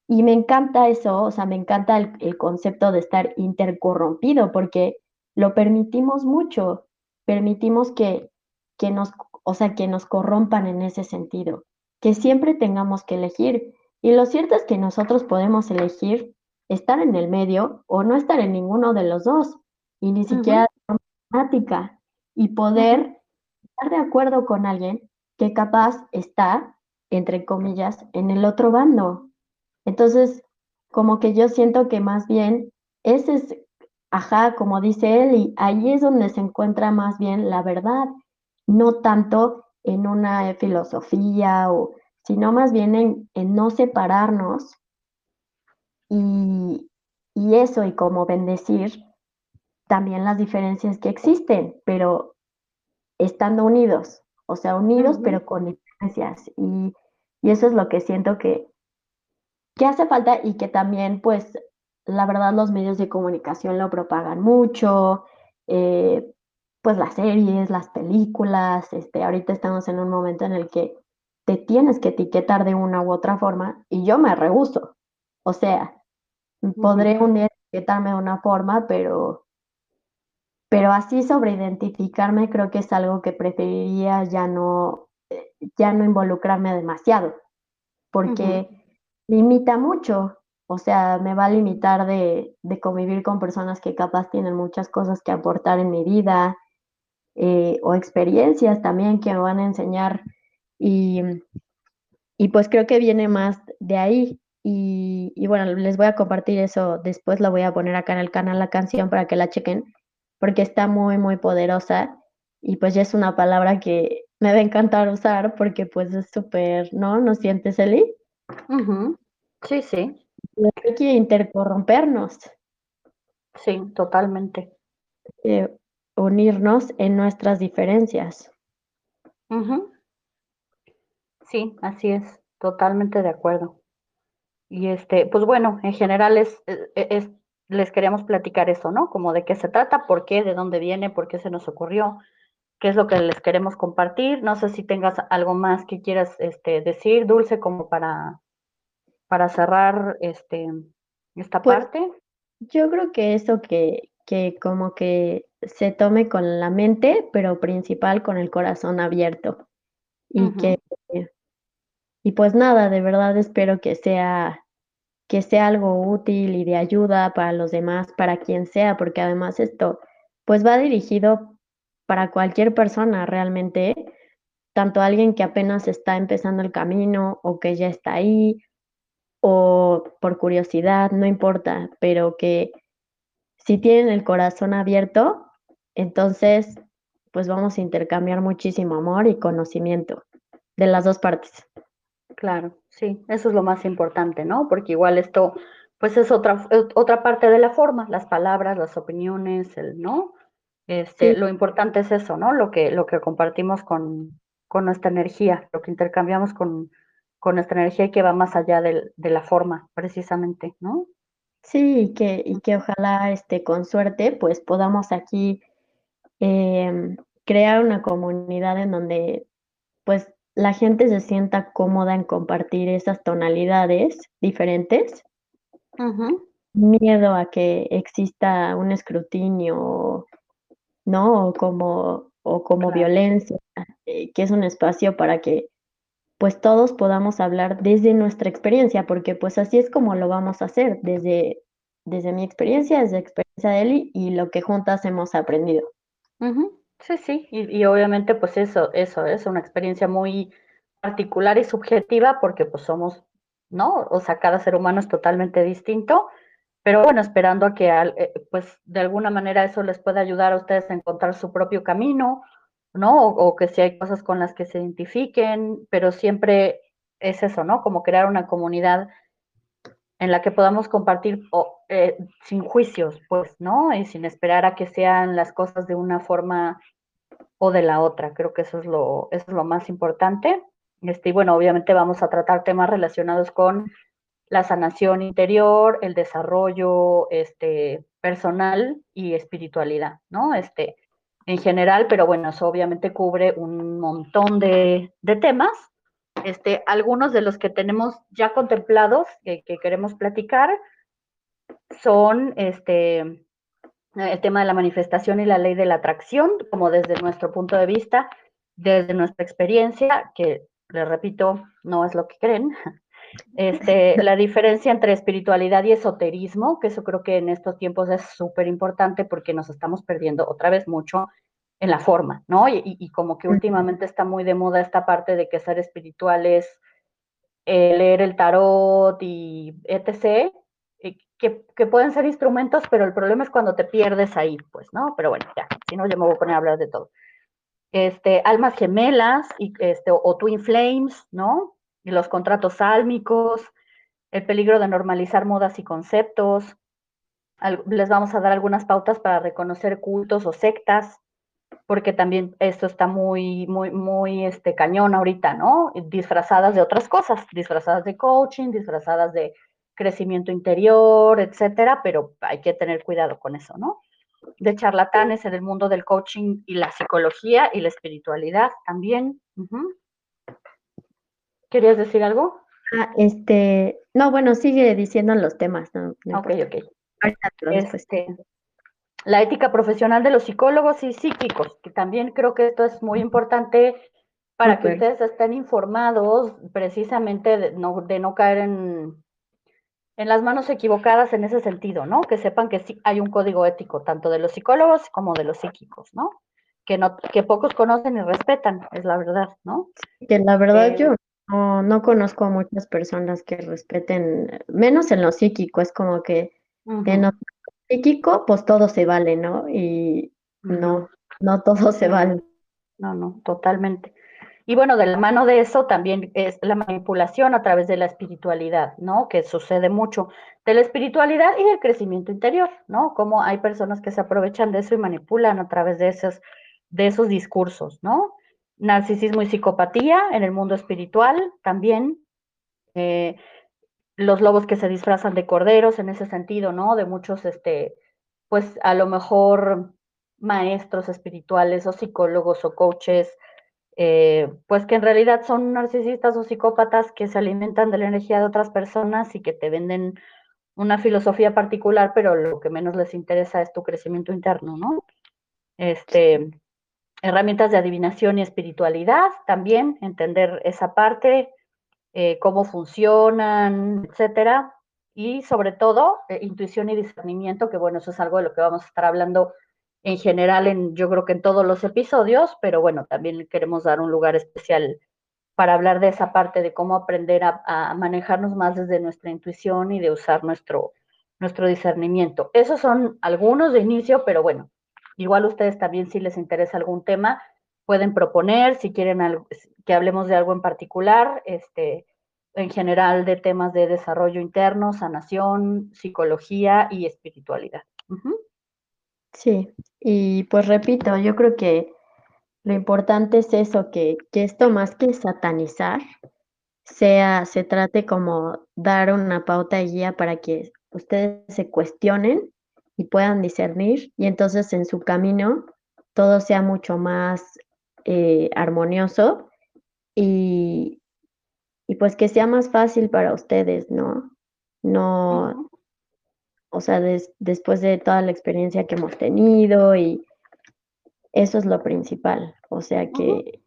Y me encanta eso, o sea, me encanta el, el concepto de estar intercorrompido, porque lo permitimos mucho, permitimos que, que nos, o sea, que nos corrompan en ese sentido que siempre tengamos que elegir. Y lo cierto es que nosotros podemos elegir estar en el medio o no estar en ninguno de los dos, y ni siquiera uh y poder estar de acuerdo con alguien que capaz está, entre comillas, en el otro bando. Entonces, como que yo siento que más bien ese es, ajá, como dice él, y ahí es donde se encuentra más bien la verdad, no tanto en una filosofía, o, sino más bien en, no separarnos y, eso, y como bendecir también las diferencias que existen, pero estando unidos, o sea, unidos pero con diferencias. Y, eso es lo que siento que, que hace falta y que también, pues, la verdad, los medios de comunicación lo propagan mucho. Eh, pues las series, las películas, este, ahorita estamos en un momento en el que te tienes que etiquetar de una u otra forma y yo me rehuso. O sea, podré un día etiquetarme de una forma, pero, pero así sobre identificarme creo que es algo que preferiría ya no, eh, ya no involucrarme demasiado, porque limita mucho. O sea, me va a limitar de, de convivir con personas que capaz tienen muchas cosas que aportar en mi vida, eh, o experiencias también que me van a enseñar y, y pues creo que viene más de ahí. Y, y, bueno, les voy a compartir eso, después lo voy a poner acá en el canal la canción para que la chequen, porque está muy, muy poderosa y pues ya es una palabra que me va a encantar usar porque pues es súper, ¿no? ¿No sientes, Eli? Sí, sí. Hay que intercorrompernos. Sí, totalmente. Eh, unirnos en nuestras diferencias. Sí, así es, totalmente de acuerdo. Y este, pues bueno, en general es, e, e, es, les queríamos platicar eso, ¿no? Como de qué se trata, por qué, de dónde viene, por qué se nos ocurrió, qué es lo que les queremos compartir. No sé si tengas algo más que quieras este, decir, Dulce, como para, para cerrar este, esta pues, parte. Yo creo que eso que, que como que se tome con la mente, pero principal con el corazón abierto. Y que, y pues nada, de verdad espero que sea, que sea algo útil y de ayuda para los demás, para quien sea, porque además esto pues va dirigido para cualquier persona realmente, tanto alguien que apenas está empezando el camino o que ya está ahí o por curiosidad, no importa, pero que si tienen el corazón abierto, entonces pues vamos a intercambiar muchísimo amor y conocimiento de las dos partes. Claro, sí, eso es lo más importante, ¿no? Porque igual esto pues es otra, otra parte de la forma, las palabras, las opiniones, el no. Este, Lo importante es eso, ¿no? Lo que, lo que compartimos con, con nuestra energía, lo que intercambiamos con, con nuestra energía y que va más allá de, de la forma, precisamente, ¿no? Sí, y que, y que ojalá este, con suerte pues podamos aquí em, crear una comunidad en donde pues la gente se sienta cómoda en compartir esas tonalidades diferentes. Miedo a que exista un escrutinio, ¿no? O como, o como violencia, eh, que es un espacio para que pues todos podamos hablar desde nuestra experiencia, porque pues así es como lo vamos a hacer, desde, desde mi experiencia, desde la experiencia de Eli y lo que juntas hemos aprendido. Sí, sí, y, obviamente pues eso, eso es una experiencia muy particular y subjetiva porque pues somos, ¿no? O sea, cada ser humano es totalmente distinto, pero bueno, esperando a que eh, pues de alguna manera eso les pueda ayudar a ustedes a encontrar su propio camino, ¿no? O, que si hay cosas con las que se identifiquen, pero siempre es eso, ¿no? Como crear una comunidad en la que podamos compartir eh, sin juicios, pues, ¿no? Y sin esperar a que sean las cosas de una forma o de la otra. Creo que eso es lo, eso es lo más importante. Este, y bueno, obviamente vamos a tratar temas relacionados con la sanación interior, el desarrollo este, personal y espiritualidad, ¿no? Este, en general, pero bueno, eso obviamente cubre un montón de, temas. Este, algunos de los que tenemos ya contemplados que, queremos platicar son este, el tema de la manifestación y la ley de la atracción, como desde nuestro punto de vista, desde nuestra experiencia, que les repito, no es lo que creen. Este, la diferencia entre espiritualidad y esoterismo, que eso creo que en estos tiempos es súper importante porque nos estamos perdiendo otra vez mucho en la forma, ¿no? Y, como que últimamente está muy de moda esta parte de que ser espiritual es eh, leer el tarot y etc., que, que, pueden ser instrumentos, pero el problema es cuando te pierdes ahí, pues, ¿no? Pero bueno, ya, si no, yo me voy a poner a hablar de todo este, almas gemelas y, este, o twin flames, ¿no? Los contratos sálmicos, el peligro de normalizar modas y conceptos. les vamos a dar algunas pautas para reconocer cultos o sectas, porque también esto está muy, muy, muy este, cañón ahorita, ¿no? Disfrazadas de otras cosas, disfrazadas de coaching, disfrazadas de crecimiento interior, etcétera, pero hay que tener cuidado con eso, ¿no? de charlatanes en el mundo del coaching y la psicología y la espiritualidad también. ¿Querías decir algo? Ah, este, no, bueno, sigue diciendo los temas. No, ok, ok. Este, la ética profesional de los psicólogos y psíquicos, que también creo que esto es muy importante para que ustedes estén informados precisamente de no, de no caer en en las manos equivocadas en ese sentido, ¿no? Que sepan que sí hay un código ético, tanto de los psicólogos como de los psíquicos, ¿no? Que, no, que pocos conocen y respetan, es la verdad, ¿no? Que la verdad eh, yo no, conozco a muchas personas que respeten, menos en lo psíquico, es como que en lo psíquico, pues todo se vale, ¿no? Y no, no todo se vale. No, no, totalmente. Y bueno, de la mano de eso también es la manipulación a través de la espiritualidad, ¿no? Que sucede mucho de la espiritualidad y del crecimiento interior, ¿no? Como hay personas que se aprovechan de eso y manipulan a través de esos, de esos discursos, ¿no? Narcisismo y psicopatía en el mundo espiritual también. Eh, los lobos que se disfrazan de corderos en ese sentido, ¿no? De muchos, este, pues a lo mejor maestros espirituales o psicólogos o coaches eh, pues que en realidad son narcisistas o psicópatas que se alimentan de la energía de otras personas y que te venden una filosofía particular, pero lo que menos les interesa es tu crecimiento interno, ¿no? Este, herramientas de adivinación y espiritualidad, también entender esa parte, eh, cómo funcionan, etcétera, y sobre todo eh, intuición y discernimiento, que bueno, eso es algo de lo que vamos a estar hablando en general, en, yo creo que en todos los episodios, pero bueno, también queremos dar un lugar especial para hablar de esa parte de cómo aprender a, manejarnos más desde nuestra intuición y de usar nuestro, nuestro discernimiento. Esos son algunos de inicio, pero bueno, igual ustedes también si les interesa algún tema, pueden proponer, si quieren que hablemos de algo en particular, este, en general de temas de desarrollo interno, sanación, psicología y espiritualidad. Sí, y pues repito, yo creo que lo importante es eso, que, que esto más que satanizar, sea, se trate como dar una pauta y guía para que ustedes se cuestionen y puedan discernir y entonces en su camino todo sea mucho más eh, armonioso y, y pues que sea más fácil para ustedes, ¿no? No, o sea, después de toda la experiencia que hemos tenido y eso es lo principal, o sea, que,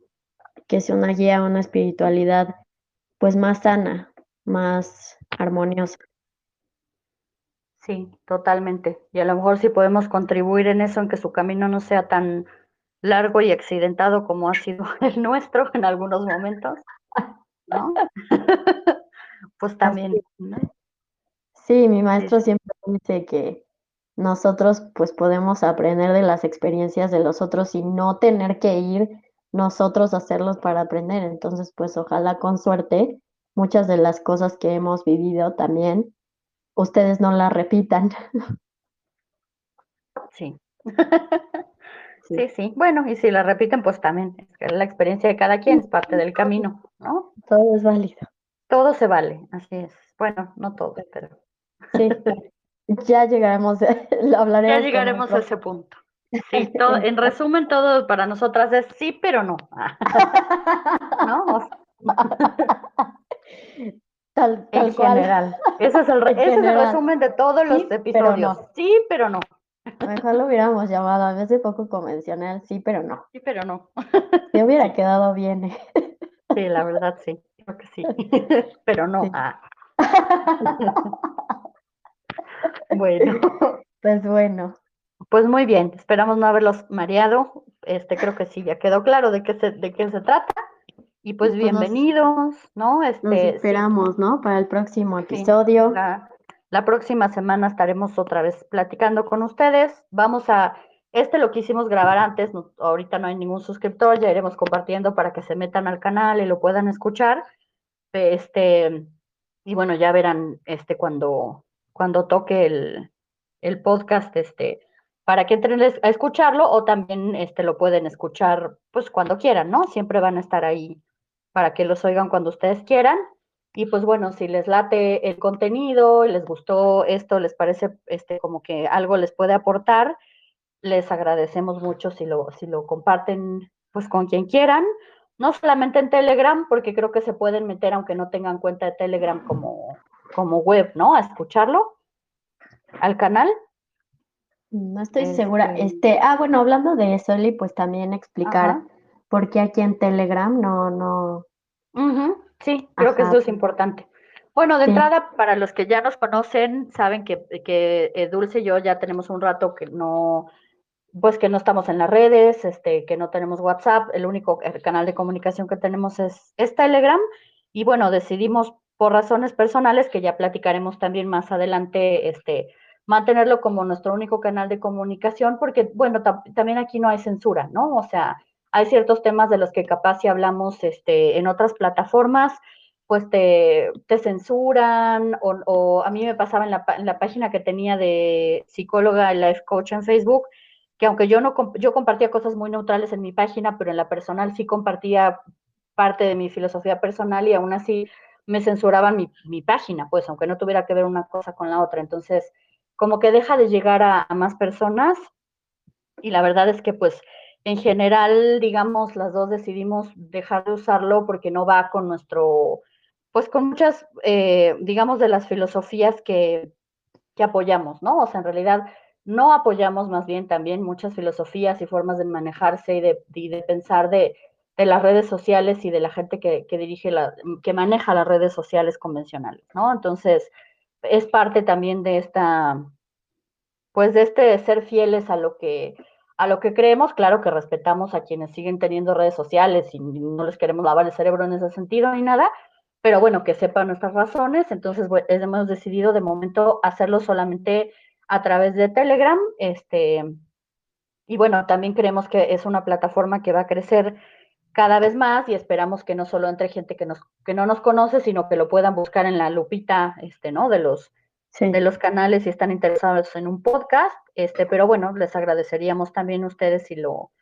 que sea una guía, una espiritualidad pues más sana, más armoniosa. Sí, totalmente. Y a lo mejor si podemos contribuir en eso, en que su camino no sea tan largo y accidentado como ha sido el nuestro en algunos momentos, ¿no? pues también. Sí, mi maestro siempre dice que nosotros pues podemos aprender de las experiencias de los otros y no tener que ir nosotros a hacerlos para aprender. Entonces, pues ojalá con suerte muchas de las cosas que hemos vivido también ustedes no las repitan. Sí. Sí, sí. Bueno, y si la repiten, pues también es la experiencia de cada quien, es parte del camino, ¿no? Todo es válido. Todo se vale, así es. Bueno, no todo, pero. Sí, ya llegaremos, lo hablaremos. Ya llegaremos a ese punto. Sí, todo, en resumen, todo para nosotras es sí, pero no. ¿No? Tal, en general. Ese es el, ese es el resumen de todos los episodios. Sí, pero no. Mejor lo hubiéramos llamado a veces poco convencional, sí, pero no. Sí, pero no. Se hubiera quedado bien. ¿eh? Sí, la verdad sí, creo que sí. Pero no. Ah. Bueno. Pues bueno. Pues muy bien, esperamos no haberlos mareado. Este creo que sí, ya quedó claro de qué se, de qué se trata. Y pues, pues bienvenidos, ¿no? Este, esperamos, ¿no? Para el próximo episodio. La próxima semana estaremos otra vez platicando con ustedes. Vamos a, este lo quisimos grabar antes, ahorita no hay ningún suscriptor, ya iremos compartiendo para que se metan al canal y lo puedan escuchar. Este, y bueno, ya verán este cuando, cuando toque el, el podcast, este, para que entren a escucharlo o también este, lo pueden escuchar pues cuando quieran, ¿no? Siempre van a estar ahí para que los oigan cuando ustedes quieran. Y pues bueno, si les late el contenido, les gustó esto, les parece este, como que algo les puede aportar, les agradecemos mucho si lo, si lo comparten pues con quien quieran, no solamente en Telegram, porque creo que se pueden meter aunque no tengan cuenta de Telegram como, como web, ¿no? A escucharlo al canal. No estoy segura. Este, este ah, bueno, hablando de eso, Eli, pues también explicar por qué aquí en Telegram no, no, Sí, creo que eso es importante. Bueno, de entrada, para los que ya nos conocen, saben que, que eh, Dulce y yo ya tenemos un rato que no, pues que no estamos en las redes, este, que no tenemos WhatsApp, el único canal de comunicación que tenemos es, es Telegram. Y bueno, decidimos por razones personales, que ya platicaremos también más adelante, este, mantenerlo como nuestro único canal de comunicación, porque bueno, también aquí no hay censura, ¿no? O sea, hay ciertos temas de los que capaz si hablamos este, en otras plataformas, pues te, te censuran, o, a mí me pasaba en la, en la, página que tenía de psicóloga y life coach en Facebook, que aunque yo no yo compartía cosas muy neutrales en mi página, pero en la personal sí compartía parte de mi filosofía personal y aún así me censuraban mi, mi página, pues aunque no tuviera que ver una cosa con la otra. Entonces, como que deja de llegar a, a más personas y la verdad es que pues en general, digamos, las dos decidimos dejar de usarlo porque no va con nuestro, pues con muchas, eh, digamos, de las filosofías que, que apoyamos, ¿no? O sea, en realidad no apoyamos más bien también muchas filosofías y formas de manejarse y de, de pensar de, de, las redes sociales y de la gente que, que dirige, la, que maneja las redes sociales convencionales, ¿no? Entonces, es parte también de esta, pues de este ser fieles a lo que a lo que creemos, claro que respetamos a quienes siguen teniendo redes sociales y no les queremos lavar el cerebro en ese sentido ni nada, pero bueno, que sepan nuestras razones, entonces hemos decidido de momento hacerlo solamente a través de Telegram, este, y bueno, también creemos que es una plataforma que va a crecer cada vez más y esperamos que no solo entre gente que, nos, que no nos conoce, sino que lo puedan buscar en la lupita, este, ¿no? De los, sí. de los canales si están interesados en un podcast, este, pero bueno, les agradeceríamos también a ustedes si lo,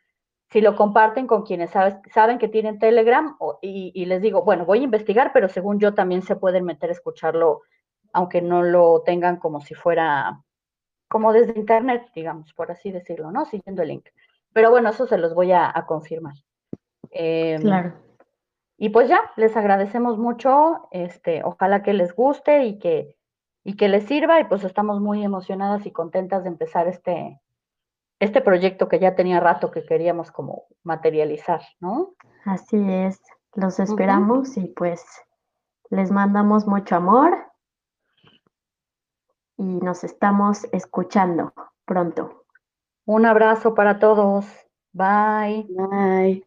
si lo comparten con quienes saben que tienen Telegram o, y, y, les digo, bueno, voy a investigar, pero según yo también se pueden meter a escucharlo, aunque no lo tengan como si fuera, como desde internet, digamos, por así decirlo, ¿no? Siguiendo el link. Pero bueno, eso se los voy a, a confirmar. Eh, claro. Y pues ya, les agradecemos mucho, este, ojalá que les guste y que, y que les sirva, y pues estamos muy emocionadas y contentas de empezar este, este proyecto que ya tenía rato que queríamos como materializar, ¿no? Así es, los esperamos uh -huh. y pues les mandamos mucho amor y nos estamos escuchando pronto. Un abrazo para todos. Bye. Bye.